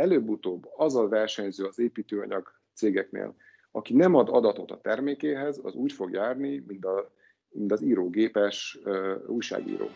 előbb-utóbb az a versenyző az építőanyag cégeknél, aki nem ad adatot a termékéhez, az úgy fog járni, mint, a, mint az írógépes uh, újságíró.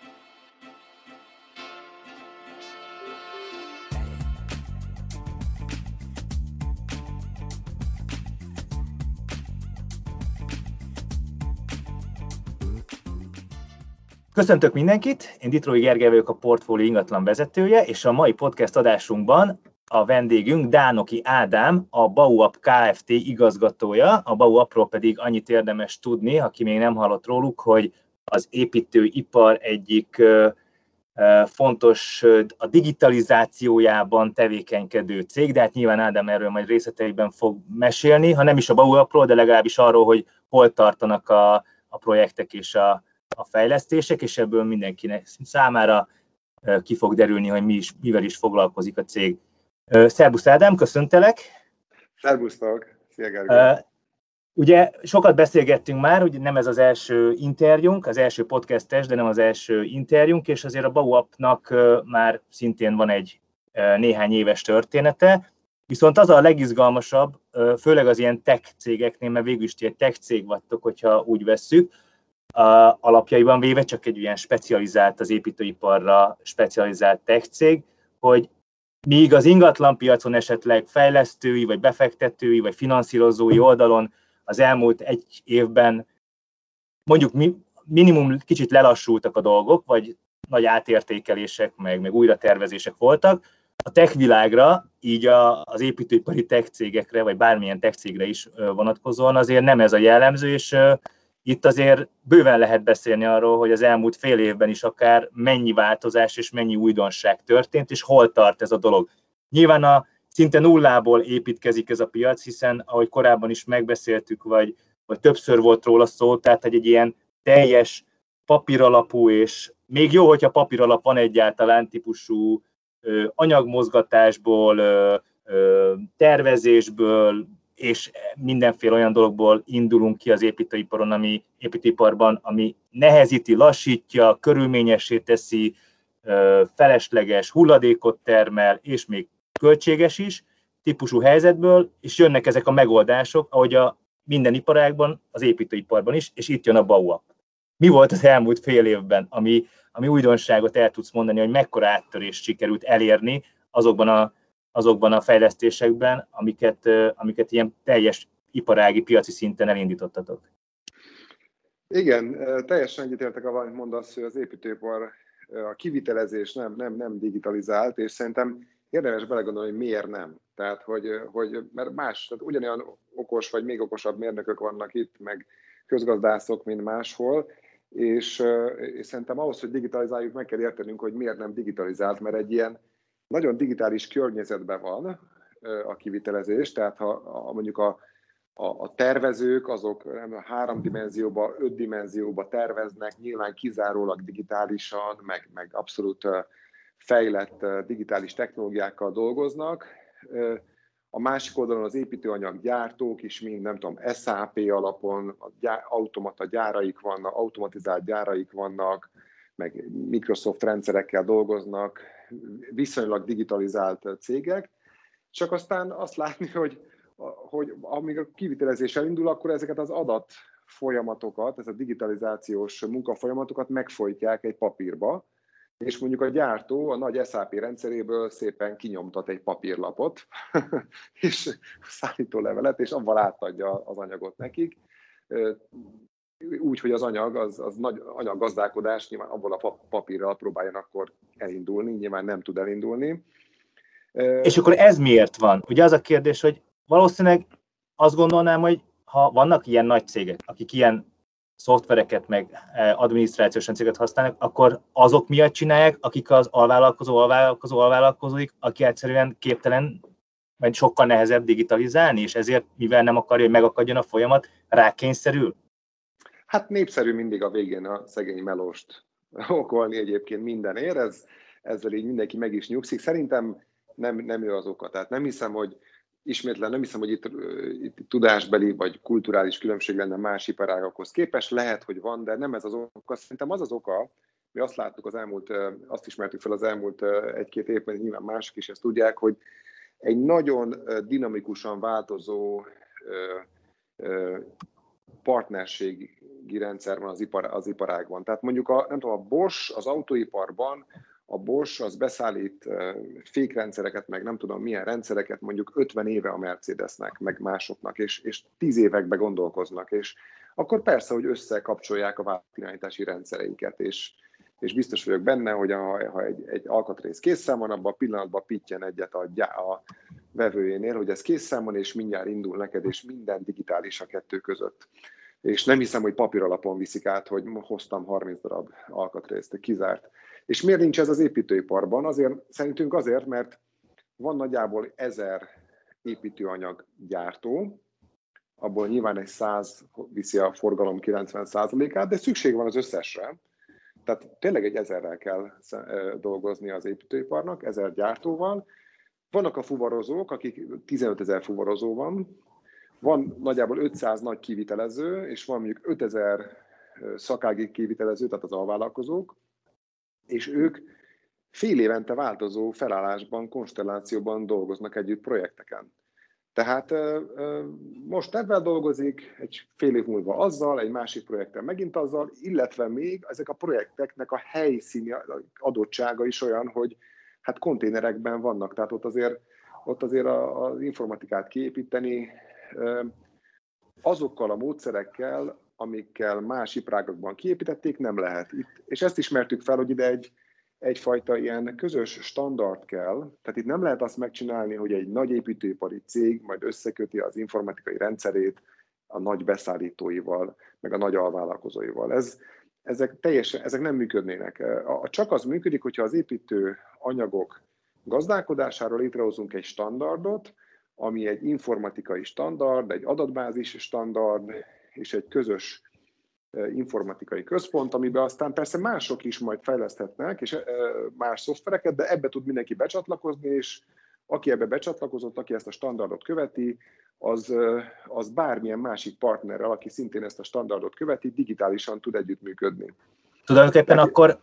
Köszöntök mindenkit, én Ditrói Gergely vagyok a portfólió ingatlan vezetője, és a mai podcast adásunkban a vendégünk Dánoki Ádám, a Bauap Kft. igazgatója. A Bauapról pedig annyit érdemes tudni, aki még nem hallott róluk, hogy az építőipar egyik fontos a digitalizációjában tevékenykedő cég, de hát nyilván Ádám erről majd részleteiben fog mesélni, ha nem is a Bauapról, de legalábbis arról, hogy hol tartanak a, a projektek és a, a fejlesztések, és ebből mindenkinek számára ki fog derülni, hogy mi is, mivel is foglalkozik a cég. Szerbusz Ádám, köszöntelek! Szerbusztok! Szia Gergely! Ugye sokat beszélgettünk már, ugye nem ez az első interjúnk, az első podcastes, de nem az első interjúnk, és azért a Bauapnak már szintén van egy néhány éves története, viszont az a legizgalmasabb, főleg az ilyen tech cégeknél, mert végül is egy tech cég vagytok, hogyha úgy vesszük, alapjaiban véve csak egy ilyen specializált, az építőiparra specializált tech cég, hogy míg az ingatlanpiacon esetleg fejlesztői, vagy befektetői, vagy finanszírozói oldalon az elmúlt egy évben mondjuk minimum kicsit lelassultak a dolgok, vagy nagy átértékelések, meg, meg újratervezések voltak, a tech világra, így a, az építőipari tech cégekre, vagy bármilyen tech cégre is vonatkozóan azért nem ez a jellemző, és itt azért bőven lehet beszélni arról, hogy az elmúlt fél évben is akár mennyi változás és mennyi újdonság történt, és hol tart ez a dolog. Nyilván a szinte nullából építkezik ez a piac, hiszen ahogy korábban is megbeszéltük, vagy, vagy többször volt róla szó, tehát hogy egy ilyen teljes papíralapú, és még jó, hogyha papíralap van egyáltalán típusú ö, anyagmozgatásból, ö, ö, tervezésből, és mindenféle olyan dologból indulunk ki az építőiparon, ami építőiparban, ami nehezíti, lassítja, körülményessé teszi, felesleges hulladékot termel, és még költséges is, típusú helyzetből, és jönnek ezek a megoldások, ahogy a minden iparágban, az építőiparban is, és itt jön a BAUAP. Mi volt az elmúlt fél évben, ami, ami újdonságot el tudsz mondani, hogy mekkora áttörést sikerült elérni azokban a azokban a fejlesztésekben, amiket, amiket ilyen teljes iparági, piaci szinten elindítottatok. Igen, teljesen egyetértek a amit mondasz, hogy az építőipar a kivitelezés nem, nem, nem digitalizált, és szerintem érdemes belegondolni, hogy miért nem. Tehát, hogy, hogy mert más, tehát ugyanolyan okos vagy még okosabb mérnökök vannak itt, meg közgazdászok, mint máshol, és, és szerintem ahhoz, hogy digitalizáljuk, meg kell értenünk, hogy miért nem digitalizált, mert egy ilyen nagyon digitális környezetben van a kivitelezés, tehát ha, ha mondjuk a, a, a tervezők azok nem, három dimenzióba, öt dimenzióba terveznek, nyilván kizárólag digitálisan, meg, meg abszolút fejlett digitális technológiákkal dolgoznak. A másik oldalon az építőanyag gyártók is mind, nem tudom, SAP alapon, a gyár, automata gyáraik vannak, automatizált gyáraik vannak, meg Microsoft rendszerekkel dolgoznak, viszonylag digitalizált cégek, csak aztán azt látni, hogy, hogy amíg a kivitelezés elindul, akkor ezeket az adat folyamatokat, ez a digitalizációs munkafolyamatokat megfojtják egy papírba, és mondjuk a gyártó a nagy SAP rendszeréből szépen kinyomtat egy papírlapot, és szállító levelet, és abban átadja az anyagot nekik úgy, hogy az anyag, az, az nagy anyaggazdálkodás, nyilván abból a papírral próbáljon akkor elindulni, nyilván nem tud elindulni. És akkor ez miért van? Ugye az a kérdés, hogy valószínűleg azt gondolnám, hogy ha vannak ilyen nagy cégek, akik ilyen szoftvereket, meg adminisztrációs rendszereket használnak, akkor azok miatt csinálják, akik az alvállalkozó, alvállalkozó, alvállalkozóik, aki egyszerűen képtelen, vagy sokkal nehezebb digitalizálni, és ezért, mivel nem akarja, hogy megakadjon a folyamat, rákényszerül? Hát népszerű mindig a végén a szegény melóst okolni egyébként mindenért, ez, ezzel így mindenki meg is nyugszik. Szerintem nem, nem ő az oka. Tehát nem hiszem, hogy ismétlen nem hiszem, hogy itt, itt tudásbeli vagy kulturális különbség lenne más iparágakhoz képest. Lehet, hogy van, de nem ez az oka. Szerintem az az oka, mi azt láttuk az elmúlt, azt ismertük fel az elmúlt egy-két évben, nyilván mások is ezt tudják, hogy egy nagyon dinamikusan változó partnerségi rendszer van az, ipar, az iparágban. Tehát mondjuk a, nem tudom, a Bosch az autóiparban, a Bosch az beszállít fékrendszereket, meg nem tudom milyen rendszereket mondjuk 50 éve a Mercedesnek, meg másoknak, és, és 10 évekbe gondolkoznak, és akkor persze, hogy összekapcsolják a vállalatirányítási rendszereiket, és, és biztos vagyok benne, hogy a, ha egy, egy alkatrész készen van, abban a pillanatban pittyen egyet a, a vevőjénél, hogy ez készen van, és mindjárt indul neked, és minden digitális a kettő között. És nem hiszem, hogy papír alapon viszik át, hogy hoztam 30 darab alkatrészt, kizárt. És miért nincs ez az építőiparban? Azért, szerintünk azért, mert van nagyjából ezer építőanyag gyártó, abból nyilván egy száz viszi a forgalom 90%-át, de szükség van az összesre. Tehát tényleg egy ezerrel kell dolgozni az építőiparnak, ezer gyártóval. Vannak a fuvarozók, akik 15 ezer fuvarozó van, van nagyjából 500 nagy kivitelező, és van mondjuk 5000 szakági kivitelező, tehát az alvállalkozók, és ők fél évente változó felállásban, konstellációban dolgoznak együtt projekteken. Tehát most ebben dolgozik, egy fél év múlva azzal, egy másik projekten megint azzal, illetve még ezek a projekteknek a helyszíni adottsága is olyan, hogy hát konténerekben vannak, tehát ott azért, ott azért az informatikát kiépíteni azokkal a módszerekkel, amikkel más iparágokban kiépítették, nem lehet. Itt, és ezt ismertük fel, hogy ide egy, egyfajta ilyen közös standard kell, tehát itt nem lehet azt megcsinálni, hogy egy nagy építőipari cég majd összeköti az informatikai rendszerét a nagy beszállítóival, meg a nagy alvállalkozóival. Ez, ezek teljesen, ezek nem működnének. A, csak az működik, hogyha az építő anyagok gazdálkodásáról létrehozunk egy standardot, ami egy informatikai standard, egy adatbázis standard és egy közös informatikai központ, amiben aztán persze mások is majd fejleszthetnek, és más szoftvereket, de ebbe tud mindenki becsatlakozni, és aki ebbe becsatlakozott, aki ezt a standardot követi, az, az bármilyen másik partnerrel, aki szintén ezt a standardot követi, digitálisan tud együttműködni. Tulajdonképpen tehát, akkor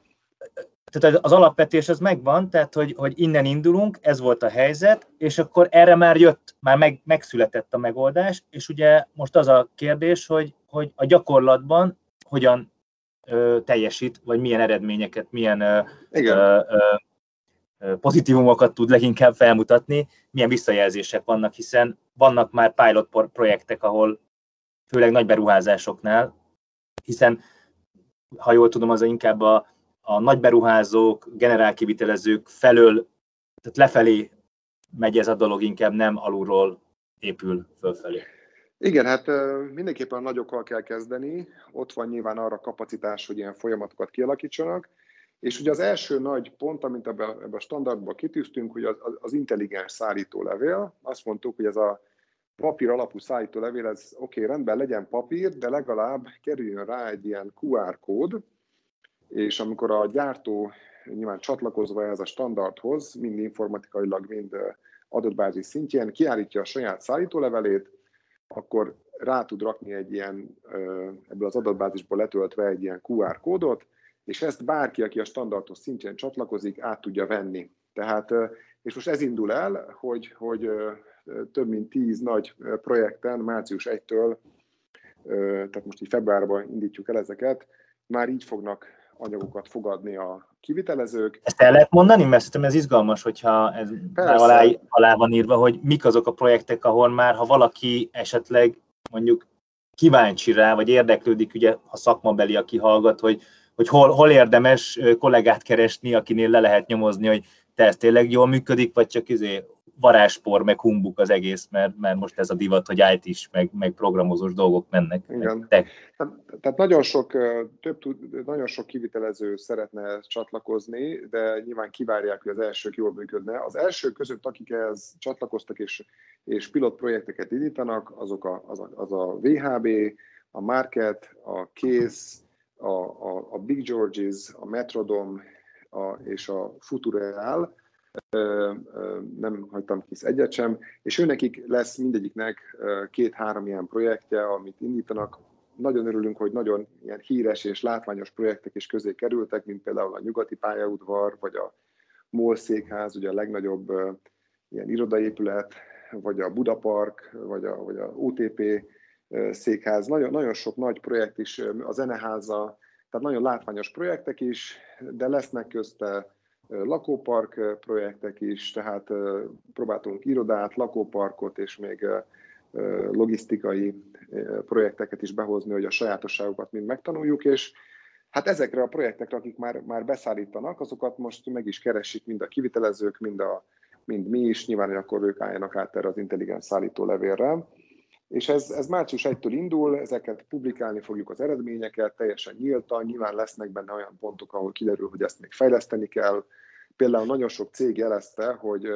tehát az alapvetés az megvan, tehát hogy, hogy innen indulunk, ez volt a helyzet, és akkor erre már jött, már meg, megszületett a megoldás, és ugye most az a kérdés, hogy, hogy a gyakorlatban hogyan ö, teljesít, vagy milyen eredményeket, milyen ö, ö, ö, pozitívumokat tud leginkább felmutatni, milyen visszajelzések vannak, hiszen vannak már pilot projektek, ahol főleg nagy beruházásoknál, hiszen ha jól tudom, az inkább a, a nagy beruházók, generálkivitelezők felől, tehát lefelé megy ez a dolog, inkább nem alulról épül fölfelé. Igen, hát mindenképpen a nagyokkal kell kezdeni, ott van nyilván arra kapacitás, hogy ilyen folyamatokat kialakítsanak, és ugye az első nagy pont, amit ebbe, ebbe a standardba kitűztünk, hogy az, az intelligens szállítólevél, azt mondtuk, hogy ez a papír alapú szállítólevél, ez oké, okay, rendben legyen papír, de legalább kerüljön rá egy ilyen QR kód, és amikor a gyártó nyilván csatlakozva ez a standardhoz, mind informatikailag, mind adatbázis szintjén kiállítja a saját szállítólevelét, akkor rá tud rakni egy ilyen, ebből az adatbázisból letöltve egy ilyen QR kódot, és ezt bárki, aki a standardhoz szintjén csatlakozik, át tudja venni. Tehát, és most ez indul el, hogy, hogy több mint tíz nagy projekten március 1-től, tehát most így februárban indítjuk el ezeket, már így fognak anyagokat fogadni a kivitelezők. Ezt el lehet mondani? Mert szerintem ez izgalmas, hogyha ez alá, alá van írva, hogy mik azok a projektek, ahol már, ha valaki esetleg mondjuk kíváncsi rá, vagy érdeklődik, ugye, ha szakmabeli, aki hallgat, hogy, hogy hol, hol érdemes kollégát keresni, akinél le lehet nyomozni, hogy te ez tényleg jól működik, vagy csak izé varázspor, meg humbuk az egész, mert, mert most ez a divat, hogy IT is, meg, meg programozós dolgok mennek. Igen. Tehát, tehát nagyon sok, több, nagyon sok kivitelező szeretne csatlakozni, de nyilván kivárják, hogy az elsők jól működne. Az elsők között, akik ehhez csatlakoztak és, és pilot projekteket indítanak, azok a, az, a, az a VHB, a Market, a Case, a, a, a Big Georges, a Metrodom a, és a Futureal, nem hagytam kis egyet sem, és őnekik lesz mindegyiknek két-három ilyen projektje, amit indítanak. Nagyon örülünk, hogy nagyon ilyen híres és látványos projektek is közé kerültek, mint például a nyugati pályaudvar, vagy a MOL székház, ugye a legnagyobb ilyen irodaépület, vagy a Budapark, vagy a, vagy a OTP székház, nagyon, nagyon sok nagy projekt is, a zeneháza, tehát nagyon látványos projektek is, de lesznek közte lakópark projektek is, tehát próbáltunk irodát, lakóparkot és még logisztikai projekteket is behozni, hogy a sajátosságokat mind megtanuljuk, és hát ezekre a projektekre, akik már, már beszállítanak, azokat most meg is keresik mind a kivitelezők, mind, a, mind mi is, nyilván, hogy akkor ők álljanak át erre az intelligens szállító levélre. És ez, ez március 1-től indul, ezeket publikálni fogjuk az eredményeket, teljesen nyíltan, nyilván lesznek benne olyan pontok, ahol kiderül, hogy ezt még fejleszteni kell. Például nagyon sok cég jelezte, hogy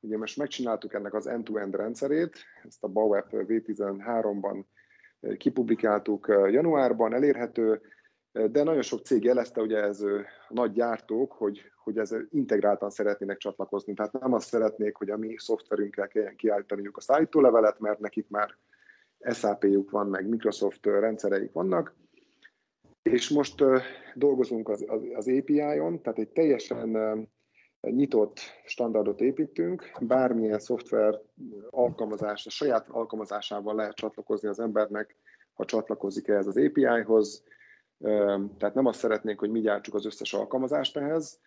ugye most megcsináltuk ennek az end-to-end rendszerét, ezt a BAWEP V13-ban kipublikáltuk januárban, elérhető, de nagyon sok cég jelezte, ugye ez a nagy gyártók, hogy, hogy ez integráltan szeretnének csatlakozni. Tehát nem azt szeretnék, hogy a mi szoftverünkkel kelljen kiállítaniuk a szállítólevelet, mert nekik már SAP-juk van, meg Microsoft rendszereik vannak, és most dolgozunk az, az, az API-on, tehát egy teljesen nyitott standardot építünk, bármilyen szoftver alkalmazás, a saját alkalmazásával lehet csatlakozni az embernek, ha csatlakozik ehhez az API-hoz, tehát nem azt szeretnénk, hogy mi gyártsuk az összes alkalmazást ehhez,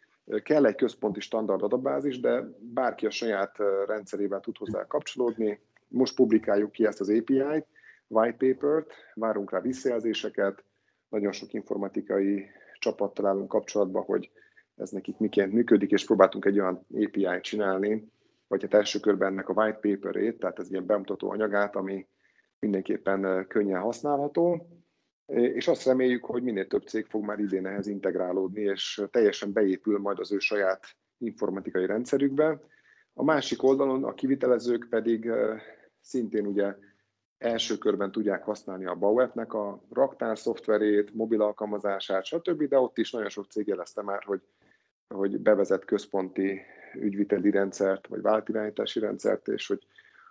kell egy központi standard adatbázis, de bárki a saját rendszerével tud hozzá kapcsolódni, most publikáljuk ki ezt az API-t, white paper-t, várunk rá visszajelzéseket, nagyon sok informatikai csapattal állunk kapcsolatban, hogy ez nekik miként működik, és próbáltunk egy olyan API-t csinálni, vagy hát első körben ennek a white paper-ét, tehát ez ilyen bemutató anyagát, ami mindenképpen könnyen használható, és azt reméljük, hogy minél több cég fog már idén ehhez integrálódni, és teljesen beépül majd az ő saját informatikai rendszerükbe. A másik oldalon a kivitelezők pedig szintén ugye első körben tudják használni a Bauer-nek a raktár szoftverét, mobil alkalmazását, stb., de ott is nagyon sok cég jelezte már, hogy, hogy bevezet központi ügyviteli rendszert, vagy váltirányítási rendszert, és hogy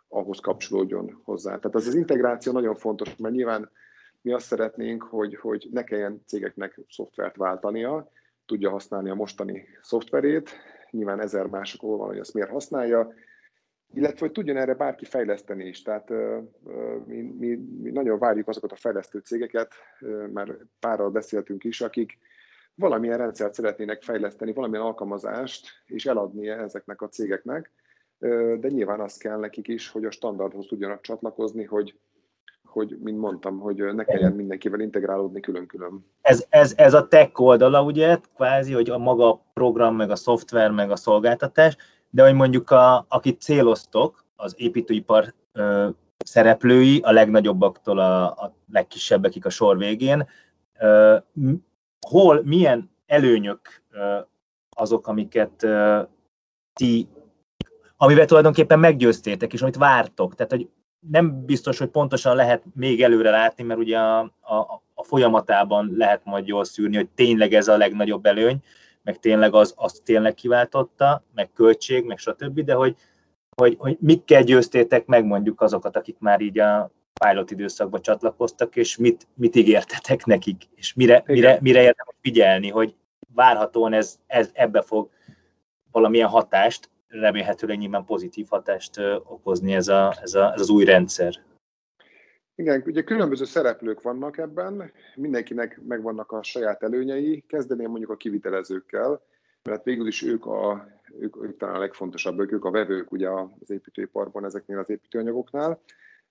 ahhoz kapcsolódjon hozzá. Tehát az az integráció nagyon fontos, mert nyilván mi azt szeretnénk, hogy, hogy ne kelljen cégeknek szoftvert váltania, tudja használni a mostani szoftverét, nyilván ezer másokról van, hogy ezt miért használja, illetve hogy tudjon erre bárki fejleszteni is. Tehát mi, mi, mi nagyon várjuk azokat a fejlesztő cégeket, már párral beszéltünk is, akik valamilyen rendszert szeretnének fejleszteni, valamilyen alkalmazást, és eladni ezeknek a cégeknek, de nyilván az kell nekik is, hogy a standardhoz tudjanak csatlakozni, hogy, hogy, mint mondtam, hogy ne kelljen mindenkivel integrálódni külön-külön. Ez, ez, ez a tech oldala, ugye, kvázi, hogy a maga program, meg a szoftver, meg a szolgáltatás, de hogy mondjuk a, akit céloztok, az építőipar ö, szereplői, a legnagyobbaktól a, a legkisebbekig a sor végén, ö, hol, milyen előnyök ö, azok, amiket ö, ti, amivel tulajdonképpen meggyőztétek, és amit vártok. Tehát, hogy nem biztos, hogy pontosan lehet még előre látni, mert ugye a, a, a folyamatában lehet majd jól szűrni, hogy tényleg ez a legnagyobb előny, meg tényleg az, azt tényleg kiváltotta, meg költség, meg stb., de hogy, hogy, hogy mikkel győztétek meg mondjuk azokat, akik már így a pilot időszakba csatlakoztak, és mit, mit ígértetek nekik, és mire, mire, mire érdemes figyelni, hogy várhatóan ez, ez ebbe fog valamilyen hatást, remélhetőleg nyilván pozitív hatást okozni ez, a, ez, a, ez az új rendszer. Igen, ugye különböző szereplők vannak ebben, mindenkinek megvannak a saját előnyei. Kezdeném mondjuk a kivitelezőkkel, mert végül is ők, a, ők, ők talán a legfontosabbak, ők a vevők ugye az építőiparban ezeknél az építőanyagoknál.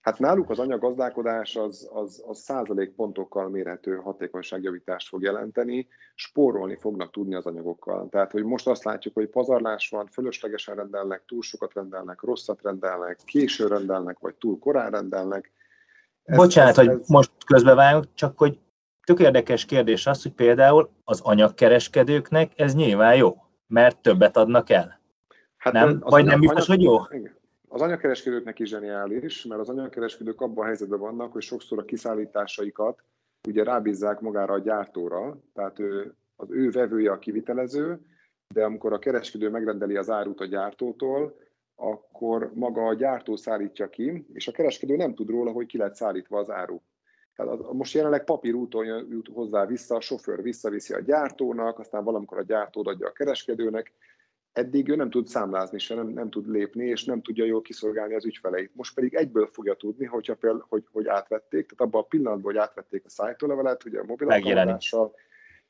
Hát náluk az anyaggazdálkodás az, az, az százalékpontokkal mérhető hatékonyságjavítást fog jelenteni, spórolni fognak tudni az anyagokkal. Tehát, hogy most azt látjuk, hogy pazarlás van, fölöslegesen rendelnek, túl sokat rendelnek, rosszat rendelnek, késő rendelnek, vagy túl korán rendelnek, ez, Bocsánat, ez, ez... hogy most közbevágunk, csak hogy tök érdekes kérdés az, hogy például az anyagkereskedőknek ez nyilván jó, mert többet adnak el. Hát nem? Az Vagy anyag, nem biztos, anyag, hogy jó? Igen. Az anyagkereskedőknek is zseniális, mert az anyagkereskedők abban a helyzetben vannak, hogy sokszor a kiszállításaikat ugye rábízzák magára a gyártóra, tehát ő, az ő vevője a kivitelező, de amikor a kereskedő megrendeli az árut a gyártótól, akkor maga a gyártó szállítja ki, és a kereskedő nem tud róla, hogy ki lett szállítva az áru. Tehát most jelenleg papírúton jut hozzá vissza, a sofőr visszaviszi a gyártónak, aztán valamikor a gyártó adja a kereskedőnek. eddig ő nem tud számlázni se, nem, nem tud lépni, és nem tudja jól kiszolgálni az ügyfeleit. Most pedig egyből fogja tudni, hogyha például, hogy, hogy átvették, tehát abban a pillanatban, hogy átvették a szájtólevelet, ugye a mobil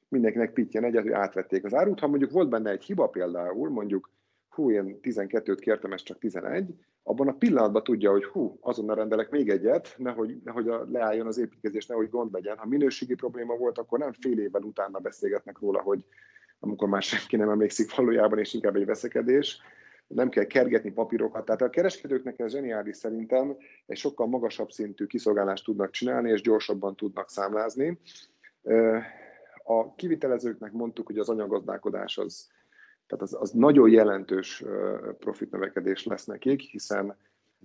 mindenkinek pittyen egyet, hogy átvették az árut. Ha mondjuk volt benne egy hiba például, mondjuk hú, én 12-t kértem, ez csak 11, abban a pillanatban tudja, hogy hú, azonnal rendelek még egyet, nehogy, nehogy a, leálljon az építkezés, nehogy gond legyen. Ha minőségi probléma volt, akkor nem fél évvel utána beszélgetnek róla, hogy amikor már senki nem emlékszik valójában, és inkább egy veszekedés, nem kell kergetni papírokat. Tehát a kereskedőknek ez zseniális szerintem, egy sokkal magasabb szintű kiszolgálást tudnak csinálni, és gyorsabban tudnak számlázni. A kivitelezőknek mondtuk, hogy az anyagazdálkodás az, tehát az, az nagyon jelentős profit növekedés lesz nekik, hiszen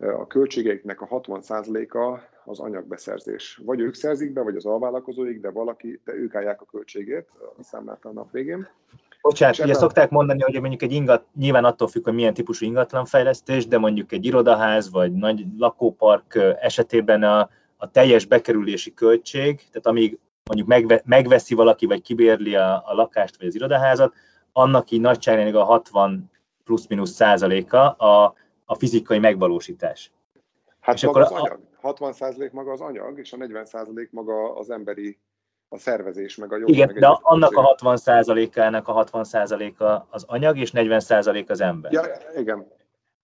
a költségeiknek a 60%-a az anyagbeszerzés. Vagy ők szerzik be, vagy az alvállalkozóik, de valaki, de ők állják a költségét a számlát a nap végén. Bocsánat, ugye szokták mondani, hogy mondjuk egy ingat, nyilván attól függ, hogy milyen típusú ingatlanfejlesztés, de mondjuk egy irodaház vagy nagy lakópark esetében a, a teljes bekerülési költség, tehát amíg mondjuk megve, megveszi valaki, vagy kibérli a, a lakást, vagy az irodaházat, annak így nagyságrendileg a 60 plusz-minusz százaléka a, a fizikai megvalósítás. Hát és maga akkor az anyag. 60 százalék maga az anyag, és a 40 százalék maga az emberi a szervezés, meg a jó. Igen, meg de annak a 60 százalékának a 60 százaléka az anyag, és 40 százalék az ember. Ja, igen.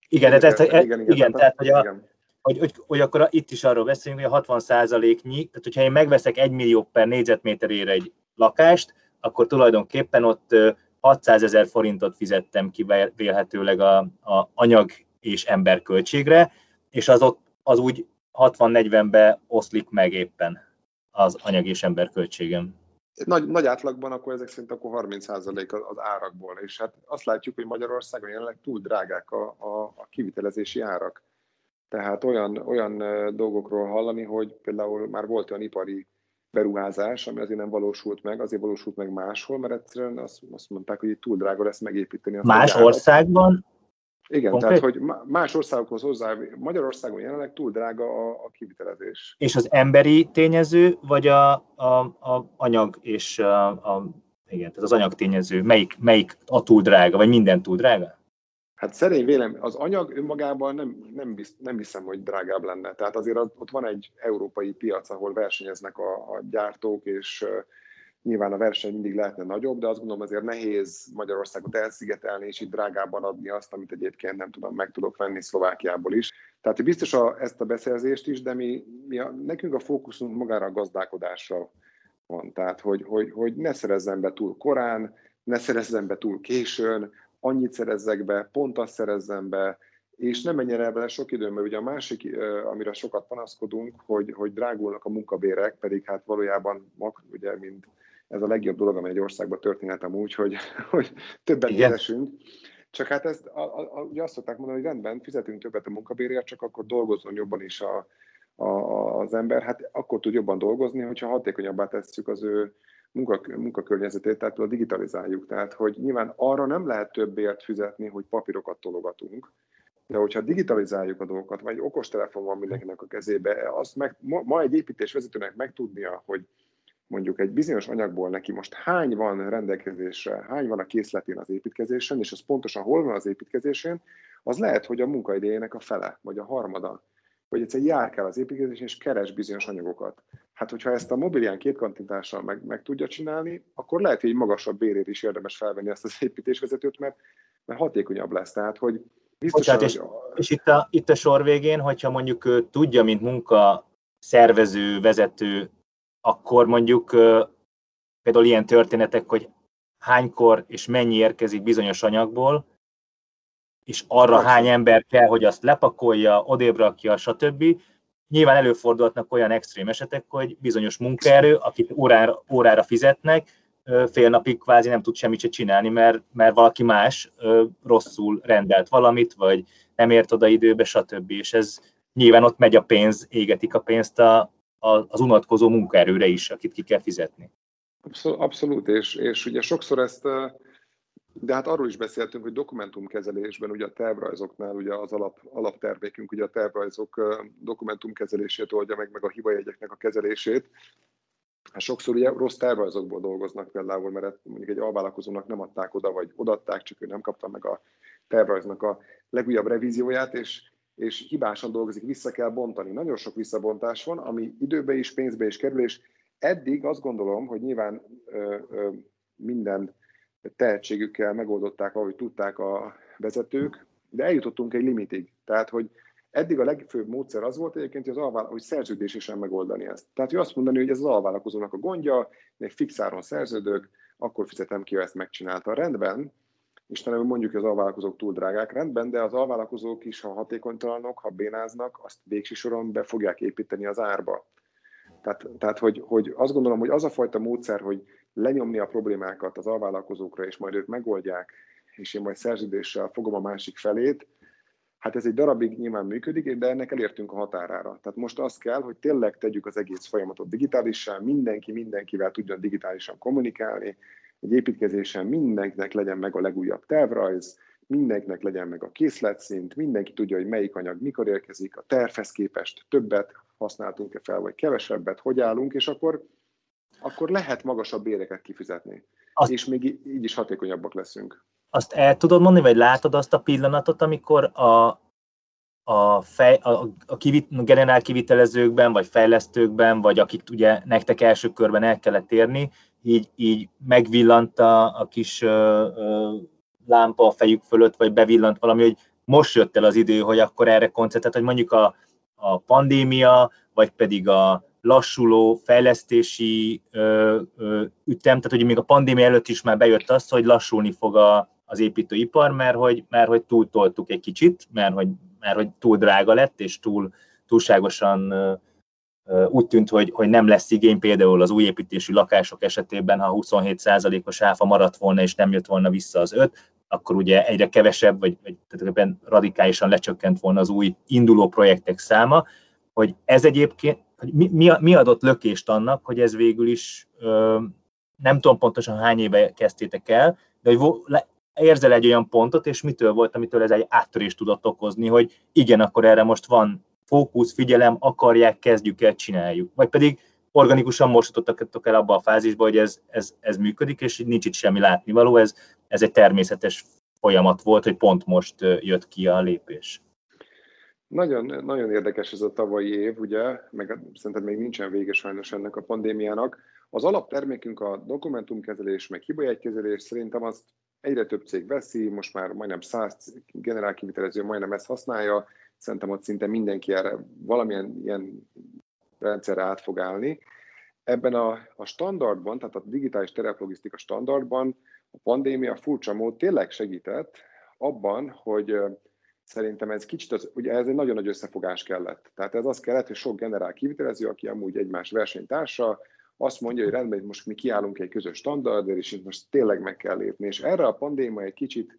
Igen, igen, tehát, igen, igen, igen, tehát, hogy, a, igen. Hogy, hogy, hogy, akkor itt is arról beszélünk, hogy a 60 százaléknyi, tehát hogyha én megveszek 1 millió per négyzetméterére egy lakást, akkor tulajdonképpen ott 600 ezer forintot fizettem ki vélhetőleg a, a anyag és emberköltségre, és az, ott, az úgy 60-40-be oszlik meg éppen az anyag és emberköltségem. Nagy, nagy átlagban akkor ezek szerint akkor 30% az árakból, és hát azt látjuk, hogy Magyarországon jelenleg túl drágák a, a, a kivitelezési árak. Tehát olyan, olyan dolgokról hallani, hogy például már volt olyan ipari beruházás, ami azért nem valósult meg, azért valósult meg máshol, mert egyszerűen azt, azt mondták, hogy túl drága lesz megépíteni. Más országban? Igen, Konkrét? tehát hogy más országokhoz hozzá, Magyarországon jelenleg túl drága a, a kivitelezés. És az emberi tényező, vagy a, a, a anyag és a, a, igen, tehát az anyag tényező, melyik, melyik a túl drága, vagy minden túl drága? Hát szerény vélem, az anyag önmagában nem, nem, bizt, nem hiszem, hogy drágább lenne. Tehát azért ott van egy európai piac, ahol versenyeznek a, a gyártók, és nyilván a verseny mindig lehetne nagyobb, de azt gondolom azért nehéz Magyarországot elszigetelni, és itt drágában adni azt, amit egyébként nem tudom, meg tudok venni Szlovákiából is. Tehát biztos a, ezt a beszerzést is, de mi, mi a, nekünk a fókuszunk magára a gazdálkodásra van. Tehát, hogy, hogy, hogy ne szerezzen be túl korán, ne szerezzen be túl későn, annyit szerezzek be, pont azt szerezzem be, és nem menjen el bele sok időn, mert ugye a másik, amire sokat panaszkodunk, hogy, hogy drágulnak a munkabérek, pedig hát valójában ugye, mint ez a legjobb dolog, amely egy országban történhet amúgy, hogy, hogy többet keresünk. Csak hát ezt, a, a, ugye azt szokták mondani, hogy rendben, fizetünk többet a munkabérért, csak akkor dolgozzon jobban is a, a, az ember. Hát akkor tud jobban dolgozni, hogyha hatékonyabbá tesszük az ő munka, munkakörnyezetét, tehát a digitalizáljuk. Tehát, hogy nyilván arra nem lehet többért fizetni, hogy papírokat tologatunk, de hogyha digitalizáljuk a dolgokat, vagy okostelefon van mindenkinek a kezébe, azt meg, ma, ma egy építésvezetőnek megtudnia, hogy mondjuk egy bizonyos anyagból neki most hány van rendelkezésre, hány van a készletén az építkezésen, és az pontosan hol van az építkezésén, az lehet, hogy a munkaidejének a fele, vagy a harmada. Vagy egyszer jár kell az építkezésen, és keres bizonyos anyagokat. Hát, hogyha ezt a mobilián két kantintással meg, meg tudja csinálni, akkor lehet, hogy egy magasabb bérét is érdemes felvenni ezt az építésvezetőt, mert, mert hatékonyabb lesz. Tehát, hogy Bocsát, és, hogy... és itt, a, itt a sor végén, hogyha mondjuk ő tudja, mint munka szervező, vezető akkor mondjuk például ilyen történetek, hogy hánykor és mennyi érkezik bizonyos anyagból, és arra hány ember kell, hogy azt lepakolja, odébb rakja, stb. Nyilván előfordulhatnak olyan extrém esetek, hogy bizonyos munkaerő, akit órára, órára fizetnek, fél napig kvázi nem tud semmit se csinálni, mert, mert valaki más rosszul rendelt valamit, vagy nem ért oda időbe, stb. És ez nyilván ott megy a pénz, égetik a pénzt a, az unatkozó munkaerőre is, akit ki kell fizetni. Abszolút, és, és ugye sokszor ezt, de hát arról is beszéltünk, hogy dokumentumkezelésben, ugye a tervrajzoknál ugye az alap, alaptermékünk, ugye a tervrajzok dokumentumkezelését oldja meg, meg a hibajegyeknek a kezelését, Hát sokszor ugye rossz tervezőkból dolgoznak például, mert mondjuk egy alvállalkozónak nem adták oda, vagy odatták, csak ő nem kapta meg a tervezőnek a legújabb revízióját, és, és hibásan dolgozik, vissza kell bontani. Nagyon sok visszabontás van, ami időbe is, pénzbe is kerül, és eddig azt gondolom, hogy nyilván ö, ö, minden tehetségükkel megoldották, ahogy tudták a vezetők, de eljutottunk egy limitig. Tehát, hogy eddig a legfőbb módszer az volt egyébként, hogy, az alvál, hogy szerződésésen megoldani ezt. Tehát, hogy azt mondani, hogy ez az alvállalkozónak a gondja, még fixáron szerződök, akkor fizetem ki, ha ezt megcsinálta. Rendben, Istenem, mondjuk, hogy az alvállalkozók túl drágák, rendben, de az alvállalkozók is, ha hatékonytalanok, ha bénáznak, azt végső soron be fogják építeni az árba. Tehát, tehát hogy, hogy azt gondolom, hogy az a fajta módszer, hogy lenyomni a problémákat az alvállalkozókra, és majd ők megoldják, és én majd szerződéssel fogom a másik felét, hát ez egy darabig nyilván működik, de ennek elértünk a határára. Tehát most az kell, hogy tényleg tegyük az egész folyamatot digitálissá, mindenki mindenkivel tudjon digitálisan kommunikálni, egy építkezésen mindenkinek legyen meg a legújabb tervrajz, mindenkinek legyen meg a készletszint, mindenki tudja, hogy melyik anyag mikor érkezik, a tervhez képest többet használtunk-e fel, vagy kevesebbet, hogy állunk, és akkor, akkor lehet magasabb béreket kifizetni. Azt, és még így is hatékonyabbak leszünk. Azt el tudod mondani, vagy látod azt a pillanatot, amikor a, a, fej, a, a kivit, generál kivitelezőkben, vagy fejlesztőkben, vagy akik ugye nektek első körben el kellett érni, így, így megvillant a, a kis ö, ö, lámpa a fejük fölött, vagy bevillant valami, hogy most jött el az idő, hogy akkor erre koncentrált, hogy mondjuk a, a pandémia, vagy pedig a lassuló fejlesztési ö, ö, ütem, tehát hogy még a pandémia előtt is már bejött az, hogy lassulni fog a, az építőipar, mert hogy, mert hogy túltoltuk egy kicsit, mert hogy, mert hogy túl drága lett, és túl, túlságosan úgy tűnt, hogy, hogy nem lesz igény például az új építésű lakások esetében, ha 27%-os áfa maradt volna, és nem jött volna vissza az 5, akkor ugye egyre kevesebb, vagy, vagy tehát radikálisan lecsökkent volna az új induló projektek száma, hogy ez egyébként, hogy mi, mi, adott lökést annak, hogy ez végül is ö, nem tudom pontosan hány éve kezdtétek el, de hogy érzel egy olyan pontot, és mitől volt, amitől ez egy áttörést tudott okozni, hogy igen, akkor erre most van fókusz, figyelem, akarják, kezdjük el, csináljuk. Vagy pedig organikusan most el abba a fázisba, hogy ez, ez, ez működik, és nincs itt semmi látnivaló, ez, ez egy természetes folyamat volt, hogy pont most jött ki a lépés. Nagyon, nagyon érdekes ez a tavalyi év, ugye, meg szerintem még nincsen vége sajnos ennek a pandémiának. Az alaptermékünk a dokumentumkezelés, meg hibajegykezelés, szerintem azt egyre több cég veszi, most már majdnem 100 generálkivitelező majdnem ezt használja, szerintem ott szinte mindenki erre valamilyen ilyen rendszerre át fog állni. Ebben a, a standardban, tehát a digitális tereplogisztika standardban a pandémia furcsa mód tényleg segített abban, hogy szerintem ez kicsit, az, ugye ez egy nagyon nagy összefogás kellett. Tehát ez az kellett, hogy sok generál kivitelező, aki amúgy egymás versenytársa, azt mondja, hogy rendben, most mi kiállunk egy közös standardért, és itt most tényleg meg kell lépni. És erre a pandémia egy kicsit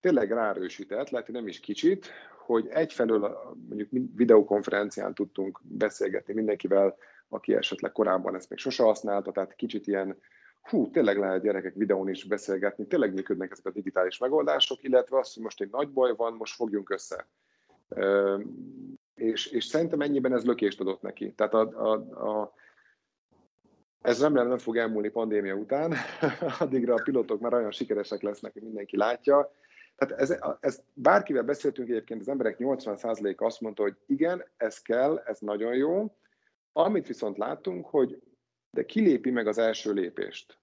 tényleg rárősített, lehet, hogy nem is kicsit, hogy egyfelől mondjuk videokonferencián tudtunk beszélgetni mindenkivel, aki esetleg korábban ezt még sose használta, tehát kicsit ilyen, hú, tényleg lehet gyerekek videón is beszélgetni, tényleg működnek ezek a digitális megoldások, illetve az, hogy most egy nagy baj van, most fogjunk össze. És, és szerintem ennyiben ez lökést adott neki. Tehát a, a, a, ez remélem nem fog elmúlni pandémia után, addigra a pilotok már olyan sikeresek lesznek, hogy mindenki látja, tehát ez, ez, bárkivel beszéltünk egyébként, az emberek 80% azt mondta, hogy igen, ez kell, ez nagyon jó. Amit viszont látunk, hogy de kilépi meg az első lépést.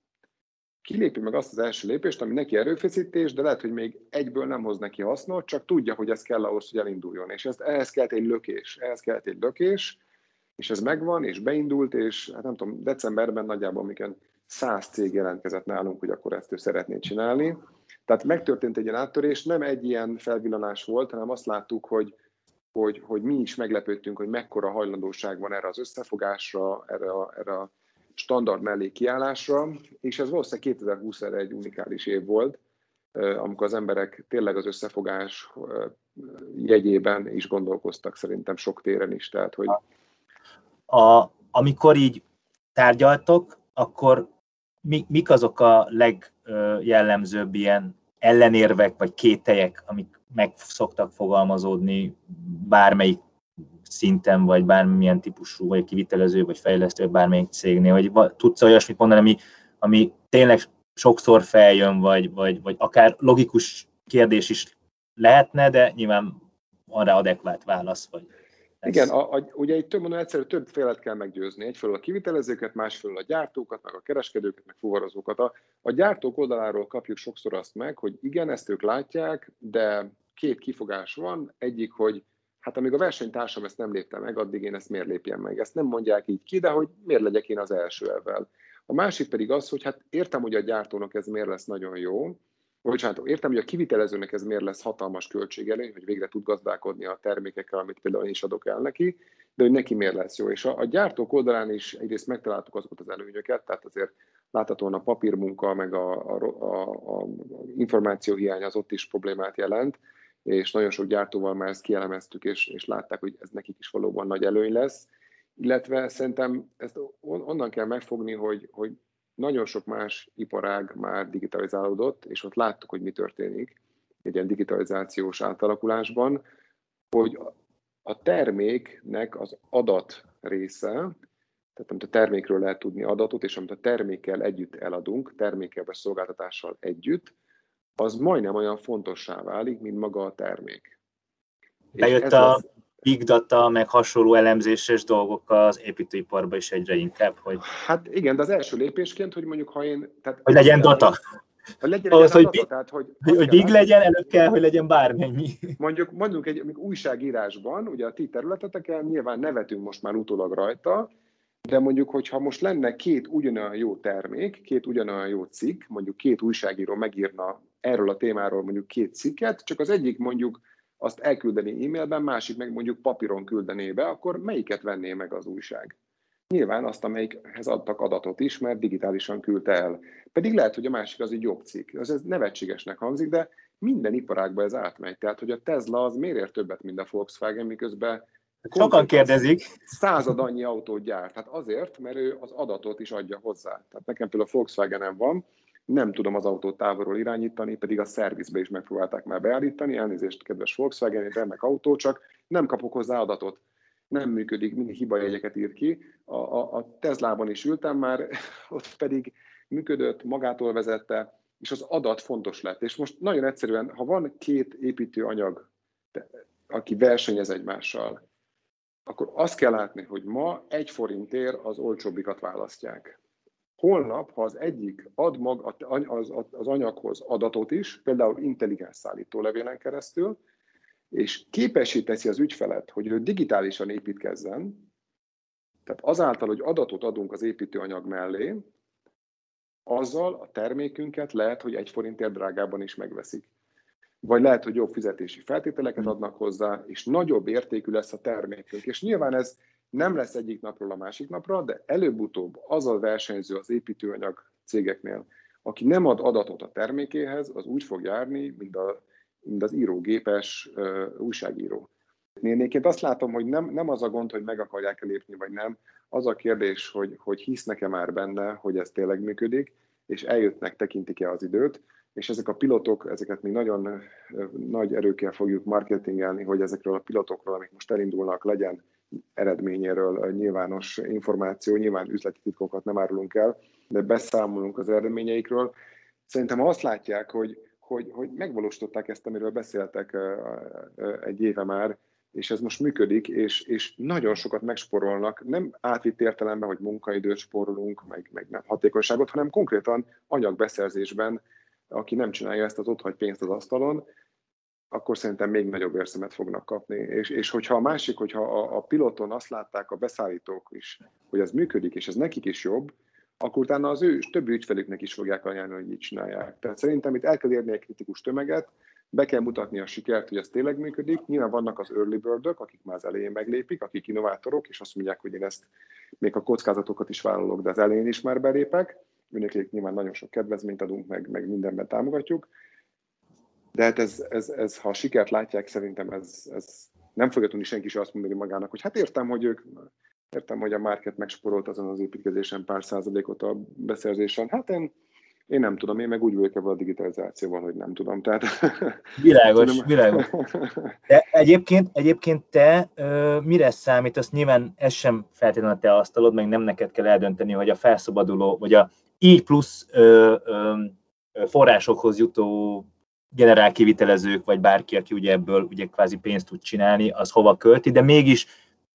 Kilépi meg azt az első lépést, ami neki erőfeszítés, de lehet, hogy még egyből nem hoz neki hasznot, csak tudja, hogy ez kell ahhoz, hogy elinduljon. És ezt, ehhez kellett egy lökés. Ehhez kellett egy lökés, és ez megvan, és beindult, és hát nem tudom, decemberben nagyjából, amikor száz cég jelentkezett nálunk, hogy akkor ezt ő szeretné csinálni. Tehát megtörtént egy ilyen áttörés, nem egy ilyen felvillanás volt, hanem azt láttuk, hogy, hogy, hogy mi is meglepődtünk, hogy mekkora hajlandóság van erre az összefogásra, erre a, erre a standard mellé kiállásra, és ez valószínűleg 2020 erre egy unikális év volt, amikor az emberek tényleg az összefogás jegyében is gondolkoztak szerintem sok téren is. Tehát, hogy... a, amikor így tárgyaltok, akkor mi, mik azok a legjellemzőbb ilyen ellenérvek vagy kételyek, amik meg szoktak fogalmazódni bármelyik szinten, vagy bármilyen típusú, vagy kivitelező, vagy fejlesztő, vagy bármelyik cégnél, vagy tudsz olyasmit mondani, ami, ami tényleg sokszor feljön, vagy, vagy, vagy akár logikus kérdés is lehetne, de nyilván van rá adekvát válasz. Vagy ez... Igen, a, a, ugye egy több mondom, egyszerű több félet kell meggyőzni. Egyfelől a kivitelezőket, másfelől a gyártókat, meg a kereskedőket, meg fuvarozókat. A, a gyártók oldaláról kapjuk sokszor azt meg, hogy igen, ezt ők látják, de két kifogás van. Egyik, hogy hát amíg a versenytársam ezt nem lépte meg, addig én ezt miért lépjem meg. Ezt nem mondják így ki, de hogy miért legyek én az első ebben. A másik pedig az, hogy hát értem, hogy a gyártónak ez miért lesz nagyon jó, bocsánat, értem, hogy a kivitelezőnek ez miért lesz hatalmas költségelőny, hogy végre tud gazdálkodni a termékekkel, amit például én is adok el neki, de hogy neki miért lesz jó. És a, a gyártók oldalán is egyrészt megtaláltuk azokat az előnyöket, tehát azért láthatóan a papírmunka, meg a, a, a, a információhiány az ott is problémát jelent, és nagyon sok gyártóval már ezt kielemeztük, és, és látták, hogy ez nekik is valóban nagy előny lesz. Illetve szerintem ezt onnan kell megfogni, hogy, hogy nagyon sok más iparág már digitalizálódott, és ott láttuk, hogy mi történik egy ilyen digitalizációs átalakulásban, hogy a terméknek az adat része, tehát amit a termékről lehet tudni adatot, és amit a termékkel együtt eladunk, termékkel vagy szolgáltatással együtt, az majdnem olyan fontossá válik, mint maga a termék. Bejött a lesz... big data, meg hasonló elemzéses dolgok az építőiparba is egyre inkább, hogy... Hát igen, de az első lépésként, hogy mondjuk, ha én... Tehát hogy legyen data. Hogy legyen Ahhoz, hogy, data, tehát, hogy, hogy, hogy big legyen, előbb kell, hogy legyen bármennyi. Mondjuk, mondjuk egy újságírásban, ugye a ti területeteken nyilván nevetünk most már utólag rajta, de mondjuk, hogyha most lenne két ugyanolyan jó termék, két ugyanolyan jó cikk, mondjuk két újságíró megírna erről a témáról mondjuk két cikket, csak az egyik mondjuk azt elküldeni e-mailben, másik meg mondjuk papíron küldené be, akkor melyiket venné meg az újság? Nyilván azt, amelyikhez adtak adatot is, mert digitálisan küldte el. Pedig lehet, hogy a másik az egy jobb cikk. Ez, ez nevetségesnek hangzik, de minden iparágban ez átmegy. Tehát, hogy a Tesla az miért ér többet, mint a Volkswagen, miközben Sokan kérdezik. Század annyi autót gyárt. Tehát azért, mert ő az adatot is adja hozzá. Tehát nekem például a Volkswagen van, nem tudom az autót távolról irányítani, pedig a szervizbe is megpróbálták már beállítani, elnézést, kedves Volkswagen, egy remek autó, csak nem kapok hozzá adatot. Nem működik, mindig hibajegyeket ír ki. A, a, a Teslában is ültem már, ott pedig működött, magától vezette, és az adat fontos lett. És most nagyon egyszerűen, ha van két építőanyag, aki versenyez egymással, akkor azt kell látni, hogy ma egy forintért az olcsóbbikat választják. Holnap, ha az egyik ad mag az, anyaghoz adatot is, például intelligens szállítólevélen keresztül, és képessé teszi az ügyfelet, hogy ő digitálisan építkezzen, tehát azáltal, hogy adatot adunk az építőanyag mellé, azzal a termékünket lehet, hogy egy forintért drágában is megveszik vagy lehet, hogy jobb fizetési feltételeket hmm. adnak hozzá, és nagyobb értékű lesz a termékünk. És nyilván ez nem lesz egyik napról a másik napra, de előbb-utóbb az a versenyző az építőanyag cégeknél, aki nem ad adatot a termékéhez, az úgy fog járni, mint, a, mint az írógépes uh, újságíró. Nénéként azt látom, hogy nem, nem az a gond, hogy meg akarják lépni, vagy nem. Az a kérdés, hogy, hogy hisznek-e már benne, hogy ez tényleg működik, és eljöttnek, tekintik-e az időt és ezek a pilotok, ezeket még nagyon nagy erőkkel fogjuk marketingelni, hogy ezekről a pilotokról, amik most elindulnak, legyen eredményéről nyilvános információ, nyilván üzleti titkokat nem árulunk el, de beszámolunk az eredményeikről. Szerintem azt látják, hogy, hogy, hogy megvalósították ezt, amiről beszéltek egy éve már, és ez most működik, és, és nagyon sokat megsporolnak, nem átvitt értelemben, hogy munkaidőt sporolunk, meg, meg nem hatékonyságot, hanem konkrétan anyagbeszerzésben aki nem csinálja ezt, az ott hagy pénzt az asztalon, akkor szerintem még nagyobb érszemet fognak kapni. És, és hogyha a másik, hogyha a, a piloton azt látták a beszállítók is, hogy ez működik, és ez nekik is jobb, akkor utána az ő többi ügyfelüknek is fogják ajánlani, hogy így csinálják. Tehát szerintem itt el kell érni egy kritikus tömeget, be kell mutatni a sikert, hogy ez tényleg működik. Nyilván vannak az early bird akik már az elején meglépik, akik innovátorok, és azt mondják, hogy én ezt még a kockázatokat is vállalok, de az elején is már belépek őnekik nyilván nagyon sok kedvezményt adunk, meg, meg mindenben támogatjuk. De hát ez, ez, ez, ha a sikert látják, szerintem ez, ez nem fogja tudni senki sem azt mondani magának, hogy hát értem, hogy ők Értem, hogy a market megsporolt azon az építkezésen pár százalékot a beszerzésen. Hát én Én nem tudom, én meg úgy vagyok ebben a digitalizációban, hogy nem tudom. Tehát... Világos, tudom. világos. De egyébként, egyébként te ö, mire számít, azt nyilván ez sem feltétlenül te asztalod, meg nem neked kell eldönteni, hogy a felszabaduló, vagy a így plusz ö, ö, forrásokhoz jutó generál kivitelezők, vagy bárki, aki ugye ebből ugye kvázi pénzt tud csinálni, az hova költi, de mégis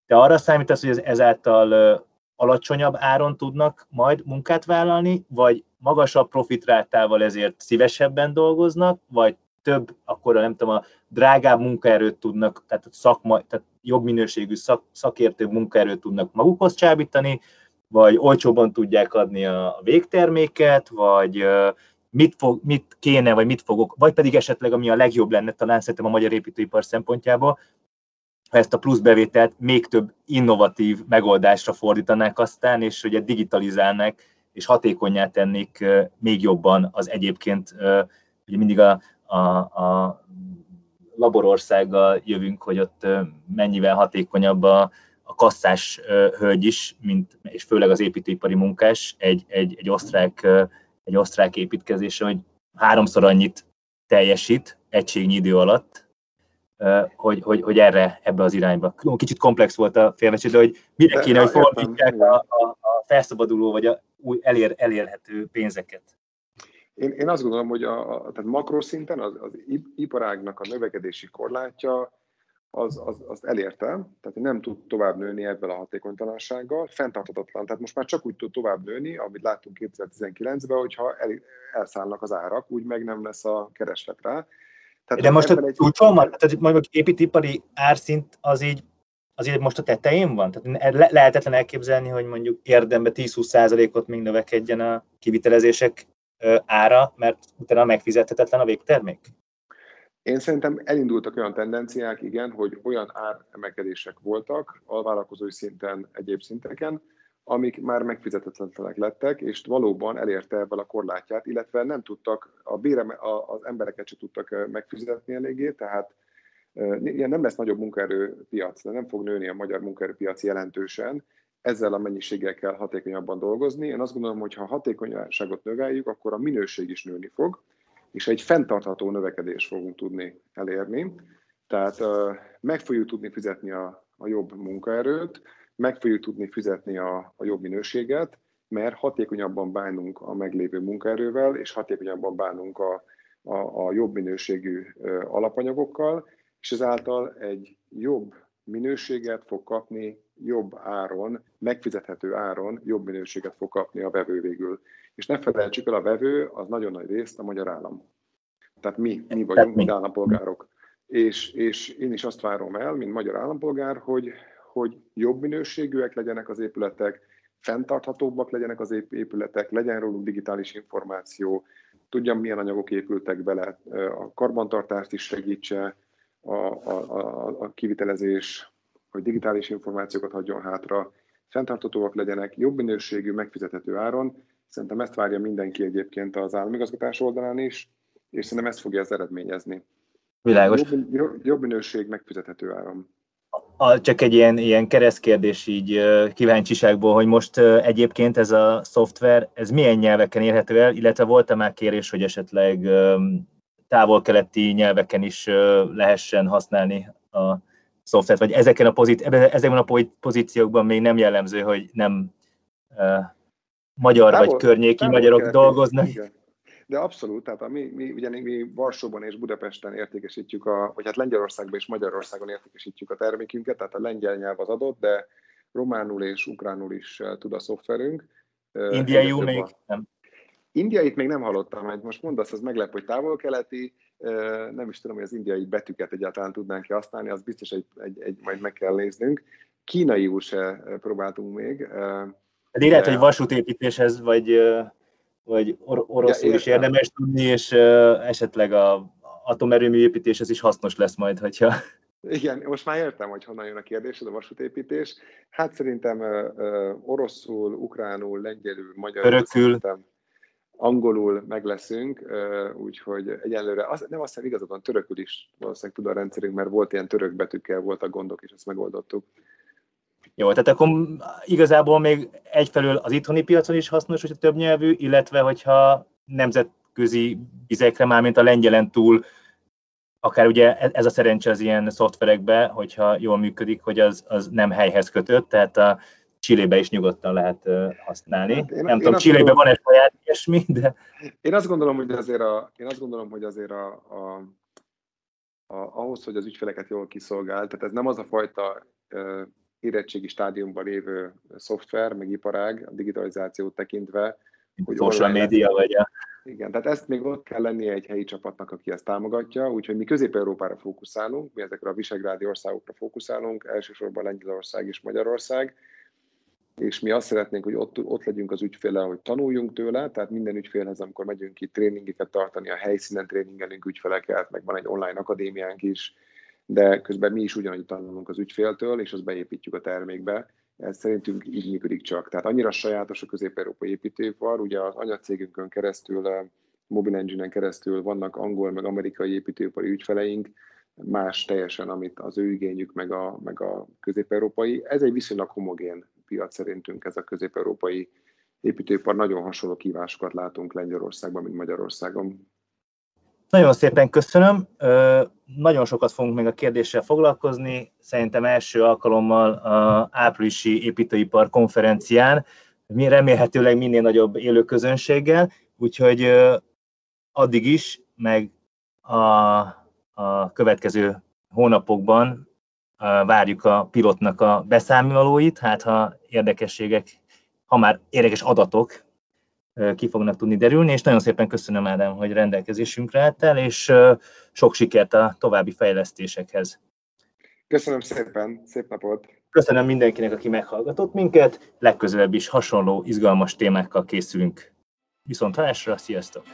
te arra számítasz, hogy ezáltal alacsonyabb áron tudnak majd munkát vállalni, vagy magasabb profitrátával ezért szívesebben dolgoznak, vagy több, akkor nem tudom, a drágább munkaerőt tudnak, tehát, szakma, tehát jobb minőségű szak, szakértő munkaerőt tudnak magukhoz csábítani, vagy olcsóban tudják adni a végterméket, vagy mit, fog, mit kéne, vagy mit fogok, vagy pedig esetleg, ami a legjobb lenne, talán szerintem a magyar építőipar szempontjából, ha ezt a plusz bevételt még több innovatív megoldásra fordítanák aztán, és ugye digitalizálnák, és hatékonyá tennék még jobban az egyébként, ugye mindig a, a, a laborországgal jövünk, hogy ott mennyivel hatékonyabb a, a kasszás hölgy is, mint, és főleg az építőipari munkás, egy, egy, egy, osztrák, egy osztrák építkezése, hogy háromszor annyit teljesít egységnyi idő alatt, hogy, hogy, hogy erre, ebbe az irányba. Kicsit komplex volt a félmecsi, de hogy mire kéne, hogy fordítják a, a, a felszabaduló vagy a új elér, elérhető pénzeket. Én, én azt gondolom, hogy a, a tehát makroszinten az, az iparágnak a növekedési korlátja az, az, az elérte, tehát nem tud tovább nőni ebben a hatékonytalansággal, fenntarthatatlan. Tehát most már csak úgy tud tovább nőni, amit láttunk 2019-ben, hogyha el, elszállnak az árak, úgy meg nem lesz a kereslet rá. Tehát De most a csúcson van? Tehát mondjuk építipari árszint az így az így most a tetején van? Tehát le- lehetetlen elképzelni, hogy mondjuk érdembe 10-20%-ot még növekedjen a kivitelezések ára, mert utána megfizethetetlen a végtermék? Én szerintem elindultak olyan tendenciák, igen, hogy olyan áremelkedések voltak a vállalkozói szinten, egyéb szinteken, amik már megfizetetlenek lettek, és valóban elérte ebből a korlátját, illetve nem tudtak, a bére, az embereket sem tudtak megfizetni eléggé, tehát ilyen nem lesz nagyobb munkaerőpiac, de nem fog nőni a magyar munkaerőpiac jelentősen, ezzel a mennyiséggel kell hatékonyabban dolgozni. Én azt gondolom, hogy ha a hatékonyságot növeljük, akkor a minőség is nőni fog, és egy fenntartható növekedést fogunk tudni elérni. Tehát meg fogjuk tudni fizetni a, a jobb munkaerőt, meg fogjuk tudni fizetni a, a jobb minőséget, mert hatékonyabban bánunk a meglévő munkaerővel, és hatékonyabban bánunk a, a, a jobb minőségű alapanyagokkal, és ezáltal egy jobb minőséget fog kapni jobb áron, megfizethető áron jobb minőséget fog kapni a vevő végül. És ne felejtsük el, a vevő az nagyon nagy részt a magyar állam. Tehát mi, mi vagyunk, mint állampolgárok. És, és én is azt várom el, mint magyar állampolgár, hogy, hogy jobb minőségűek legyenek az épületek, fenntarthatóbbak legyenek az épületek, legyen róluk digitális információ, tudjam, milyen anyagok épültek bele, a karbantartást is segítse, a, a, a, a kivitelezés, hogy digitális információkat hagyjon hátra, fenntartatóak legyenek, jobb minőségű, megfizethető áron. Szerintem ezt várja mindenki egyébként az államigazgatás oldalán is, és szerintem ezt fogja ez eredményezni. Világos. Jobb, jobb minőség, megfizethető áron a, csak egy ilyen, ilyen keresztkérdés így kíváncsiságból, hogy most egyébként ez a szoftver, ez milyen nyelveken érhető el, illetve volt-e már kérés, hogy esetleg távol-keleti nyelveken is lehessen használni a szoftvert, vagy ezeken a, pozíci- ezekben a pozíciókban még nem jellemző, hogy nem magyar távol, vagy környéki magyarok dolgoznak. Igen de abszolút, tehát a mi, mi, ugye mi Varsóban és Budapesten értékesítjük, a, vagy hát Lengyelországban és Magyarországon értékesítjük a termékünket, tehát a lengyel nyelv az adott, de románul és ukránul is tud a szoftverünk. Indiaiul még nem. Indiait még nem hallottam, mert most mondasz, az meglep, hogy távol-keleti, nem is tudom, hogy az indiai betűket egyáltalán tudnánk használni, az biztos, egy, egy, egy majd meg kell néznünk. Kínaiul se próbáltunk még. De lehet, hogy vasútépítéshez, vagy vagy or- oroszul ja, is érdemes tudni, és esetleg a atomerőmű építéshez is hasznos lesz majd, hogyha... Igen, most már értem, hogy honnan jön a kérdés, a vasútépítés. Hát szerintem uh, oroszul, ukránul, lengyelül, magyarul, Örökül. Angolul meg leszünk, úgyhogy egyelőre, az, nem azt hiszem igazabban törökül is valószínűleg tud a rendszerünk, mert volt ilyen török betűkkel, voltak gondok, és ezt megoldottuk. Jó, tehát akkor igazából még egyfelől az itthoni piacon is hasznos, hogyha több nyelvű, illetve hogyha nemzetközi vizekre, már mint a lengyelen túl, akár ugye ez a szerencse az ilyen szoftverekben, hogyha jól működik, hogy az, az nem helyhez kötött, tehát a Csillébe is nyugodtan lehet használni. Hát én, nem én tudom, Csillébe van egy saját ilyesmi, de... Én azt gondolom, hogy azért, a, én azt gondolom, hogy azért a, a, a, ahhoz, hogy az ügyfeleket jól kiszolgál, tehát ez nem az a fajta uh, érettségi stádiumban lévő szoftver, meg iparág, a digitalizációt tekintve, hogy social media vagy a... Igen, tehát ezt még ott kell lennie egy helyi csapatnak, aki ezt támogatja, úgyhogy mi Közép-Európára fókuszálunk, mi ezekre a visegrádi országokra fókuszálunk, elsősorban Lengyelország és Magyarország, és mi azt szeretnénk, hogy ott, ott legyünk az ügyféle, hogy tanuljunk tőle, tehát minden ügyfélhez, amikor megyünk ki tréningeket tartani, a helyszínen tréningelünk ügyfeleket, meg van egy online akadémiánk is, de közben mi is ugyanúgy tanulunk az ügyféltől, és azt beépítjük a termékbe. Ez szerintünk így működik csak. Tehát annyira sajátos a közép-európai építőipar, ugye az anyacégünkön keresztül, Mobile Engine-en keresztül vannak angol meg amerikai építőipari ügyfeleink, más teljesen, amit az ő igényük, meg a, meg a közép-európai. Ez egy viszonylag homogén piac szerintünk, ez a közép-európai építőipar. Nagyon hasonló kívásokat látunk Lengyelországban, mint Magyarországon. Nagyon szépen köszönöm. Nagyon sokat fogunk még a kérdéssel foglalkozni. Szerintem első alkalommal a áprilisi építőipar konferencián, remélhetőleg minél nagyobb élő közönséggel, úgyhogy addig is, meg a, a következő hónapokban várjuk a pilotnak a beszámolóit, hát ha érdekességek, ha már érdekes adatok ki fognak tudni derülni, és nagyon szépen köszönöm Ádám, hogy rendelkezésünkre álltál, és sok sikert a további fejlesztésekhez. Köszönöm szépen, szép napot! Köszönöm mindenkinek, aki meghallgatott minket, legközelebb is hasonló, izgalmas témákkal készülünk. Viszont hallásra, sziasztok!